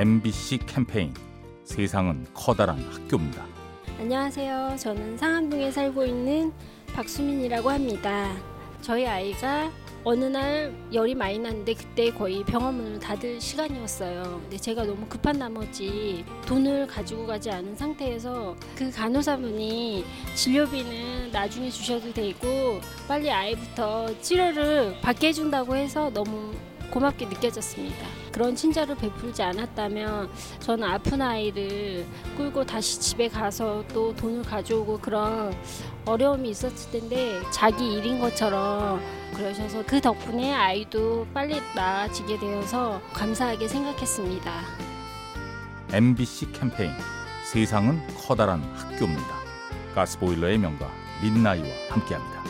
MBC 캠페인 세상은 커다란 학교입니다. 안녕하세요. 저는 상암동에 살고 있는 박수민이라고 합니다. 저희 아이가 어느 날 열이 많이 났는데 그때 거의 병원 문을 닫을 시간이었어요. 근데 제가 너무 급한 나머지 돈을 가지고 가지 않은 상태에서 그 간호사분이 진료비는 나중에 주셔도 되고 빨리 아이부터 치료를 받게 해준다고 해서 너무 고맙게 느껴졌습니다. 그런 친절을 베풀지 않았다면 저는 아픈 아이를 끌고 다시 집에 가서 또 돈을 가져오고 그런 어려움이 있었을 텐데 자기 일인 것처럼 그러셔서 그 덕분에 아이도 빨리 나아지게 되어서 감사하게 생각했습니다. MBC 캠페인 세상은 커다란 학교입니다. 가스보일러의 명가 민나이와 함께합니다.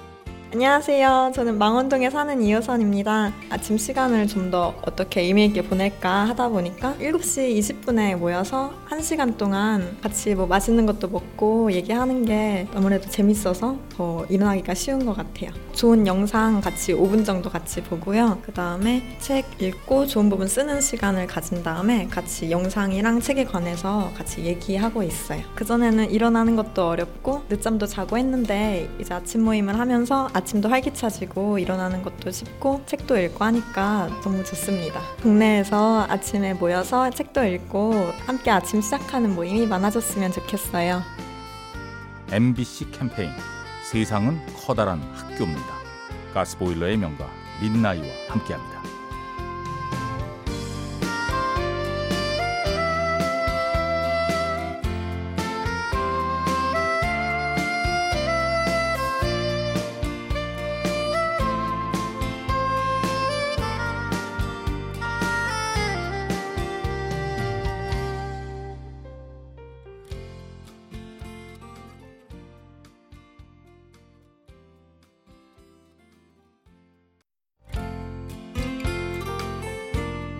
안녕하세요. 저는 망원동에 사는 이효선입니다. 아침 시간을 좀 더 어떻게 의미 있게 보낼까 하다 보니까 7시 20분에 모여서 1시간 동안 같이 뭐 맛있는 것도 먹고 얘기하는 게 아무래도 재밌어서 더 일어나기가 쉬운 것 같아요. 좋은 영상 같이 5분 정도 같이 보고요. 그 다음에 책 읽고 좋은 부분 쓰는 시간을 가진 다음에 같이 영상이랑 책에 관해서 같이 얘기하고 있어요. 그전에는 일어나는 것도 어렵고 늦잠도 자고 했는데 이제 아침 모임을 하면서 아침도 활기차지고 일어나는 것도 쉽고 책도 읽고 하니까 너무 좋습니다. 동네에서 아침에 모여서 책도 읽고 함께 아침 시작하는 모임이 많아졌으면 좋겠어요. MBC 캠페인 세상은 커다란 학교입니다. 가스보일러의 명가 민나이와 함께합니다.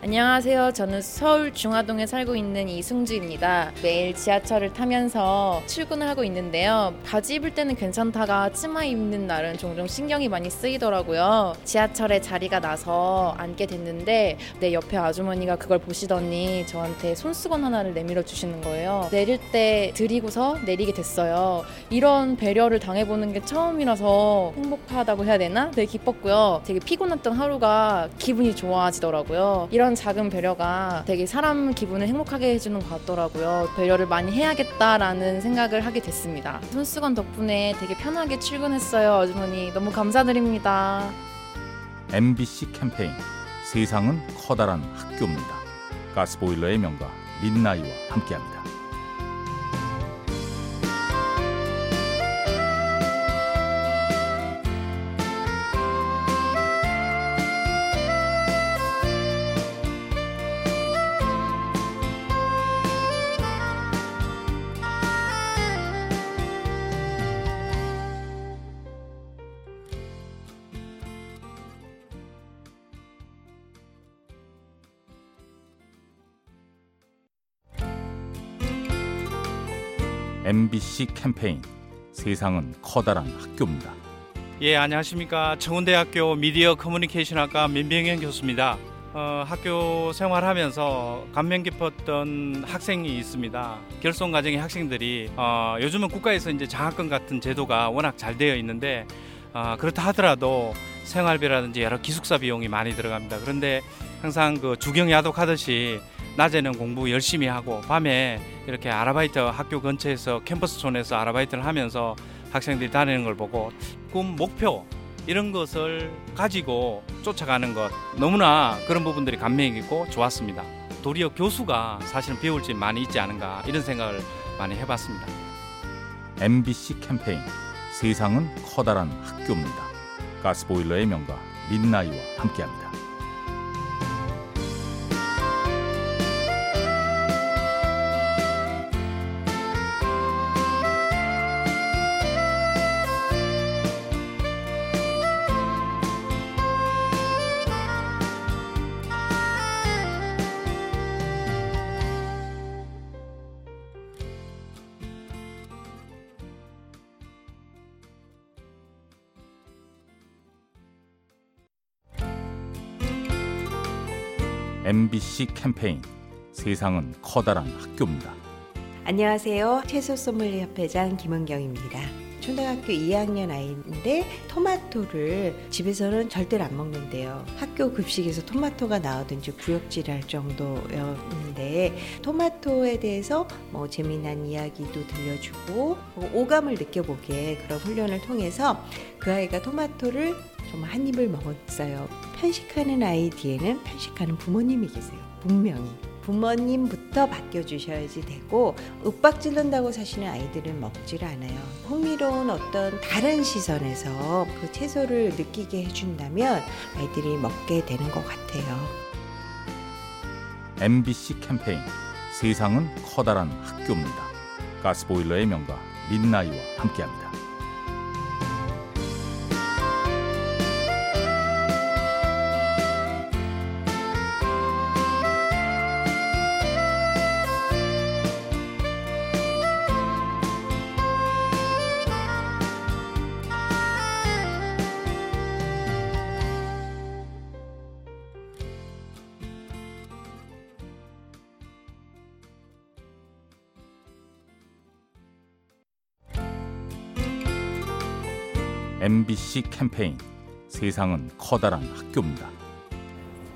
안녕하세요. 저는 서울 중화동에 살고 있는 이승주입니다. 매일 지하철을 타면서 출근을 하고 있는데요. 바지 입을 때는 괜찮다가 치마 입는 날은 종종 신경이 많이 쓰이더라고요. 지하철에 자리가 나서 앉게 됐는데 내 옆에 아주머니가 그걸 보시더니 저한테 손수건 하나를 내밀어 주시는 거예요. 내릴 때 드리고서 내리게 됐어요. 이런 배려를 당해보는 게 처음이라서 행복하다고 해야 되나? 되게 기뻤고요. 되게 피곤했던 하루가 기분이 좋아지더라고요. 이런 작은 배려가 되게 사람 기분을 행복하게 해주는 것 같더라고요. 배려를 많이 해야겠다라는 생각을 하게 됐습니다. 손수건 덕분에 되게 편하게 출근했어요. 아주머니 너무 감사드립니다. MBC 캠페인 세상은 커다란 학교입니다. 가스보일러의 명가 민나이와 함께합니다. MBC 캠페인 세상은 커다란 학교입니다. 예, 안녕하십니까. 청운대학교 미디어 커뮤니케이션학과 민병현 교수입니다. 어, 학교 생활하면서 감명 깊었던 학생이 있습니다. 결손 과정의 학생들이 어, 요즘은 국가에서 이제 장학금 같은 제도가 워낙 잘 되어 있는데 어, 그렇다 하더라도 생활비라든지 여러 기숙사 비용이 많이 들어갑니다. 그런데 항상 그 주경야독하듯이 낮에는 공부 열심히 하고 밤에 이렇게 아르바이트 학교 근처에서 캠퍼스촌에서 아르바이트를 하면서 학생들이 다니는 걸 보고 꿈 목표 이런 것을 가지고 쫓아가는 것 너무나 그런 부분들이 감명 깊고 좋았습니다. 도리어 교수가 사실은 배울 점이 많이 있지 않은가 이런 생각을 많이 해봤습니다. MBC 캠페인 세상은 커다란 학교입니다. 가스보일러의 명가 민나이와 함께합니다. MBC 캠페인 세상은 커다란 학교입니다. 안녕하세요. 채소 소믈리에 협회장 김은경입니다. 초등학교 2학년 아이인데 토마토를 집에서는 절대로 안 먹는데요. 학교 급식에서 토마토가 나오든지 구역질 할 정도였는데 토마토에 대해서 뭐 재미난 이야기도 들려주고 뭐 오감을 느껴보게 그런 훈련을 통해서 그 아이가 토마토를 정말 한 입을 먹었어요. 편식하는 아이 뒤에는 편식하는 부모님이 계세요. 분명히. 부모님부터 바뀌어주셔야지 되고 윽박 지른다고 사시는 아이들은 먹질 않아요. 흥미로운 어떤 다른 시선에서 그 채소를 느끼게 해준다면 아이들이 먹게 되는 것 같아요. MBC 캠페인 세상은 커다란 학교입니다. 가스보일러의 명가 민나이와 함께합니다. MBC 캠페인 세상은 커다란 학교입니다.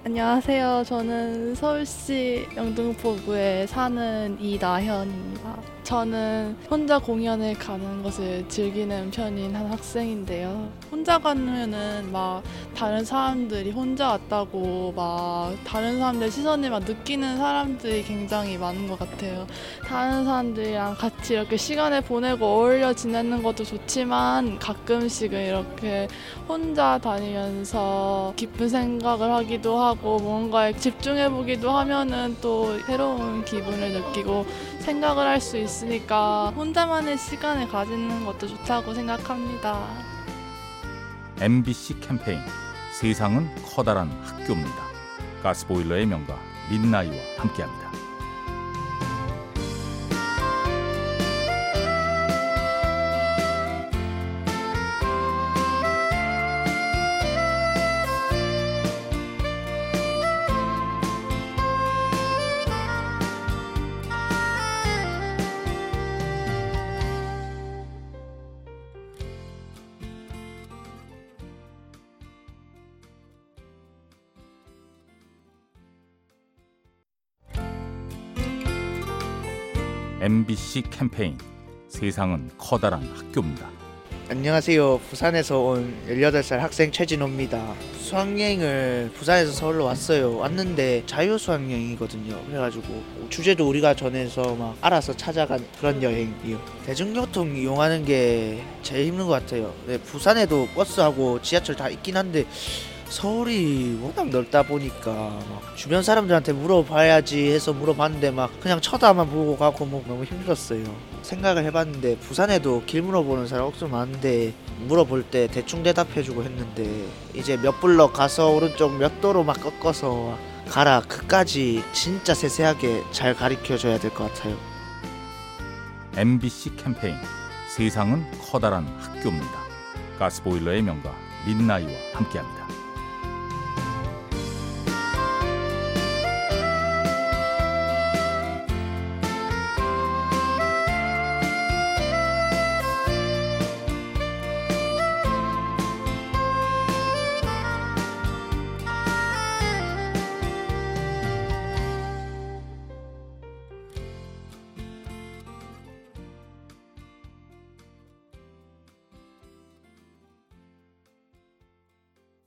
안녕하세요. 저는 서울시 영등포구에 사는 이나현입니다. 저는 혼자 공연을 가는 것을 즐기는 편인 한 학생인데요. 혼자 가면은 막 다른 사람들이 혼자 왔다고 막 다른 사람들 시선을 막 느끼는 사람들이 굉장히 많은 것 같아요. 다른 사람들이랑 같이 이렇게 시간을 보내고 어울려 지내는 것도 좋지만 가끔씩은 이렇게 혼자 다니면서 깊은 생각을 하기도 하고 뭔가에 집중해 보기도 하면은 또 새로운 기분을 느끼고 생각을 할 수 있 으니까 혼자만의 시간을 가지는 것도 좋다고 생각합니다. MBC 캠페인 세상은 커다란 학교입니다. 가스보일러의 명가 민나이와 함께합니다. MBC 캠페인 세상은 커다란 학교입니다. 안녕하세요. 부산에서 온 18살 학생 최진호입니다. 수학여행을 부산에서 서울로 왔어요. 왔는데 자유 수학여행이거든요. 그래가지고 주제도 우리가 전해서 막 알아서 찾아간 그런 여행이요. 대중교통 이용하는 게 제일 힘든 것 같아요. 네, 부산에도 버스하고 지하철 다 있긴 한데 서울이 워낙 넓다 보니까 막 주변 사람들한테 물어봐야지 해서 물어봤는데 막 그냥 쳐다만 보고 가고 뭐 너무 힘들었어요. 생각을 해봤는데 부산에도 길 물어보는 사람 엄청 많은데 물어볼 때 대충 대답해주고 했는데 이제 몇 블럭 가서 오른쪽 몇 도로 막 꺾어서 가라 그까지 진짜 세세하게 잘 가르쳐줘야 될 것 같아요. MBC 캠페인 세상은 커다란 학교입니다. 가스보일러의 명가 민나이와 함께합니다.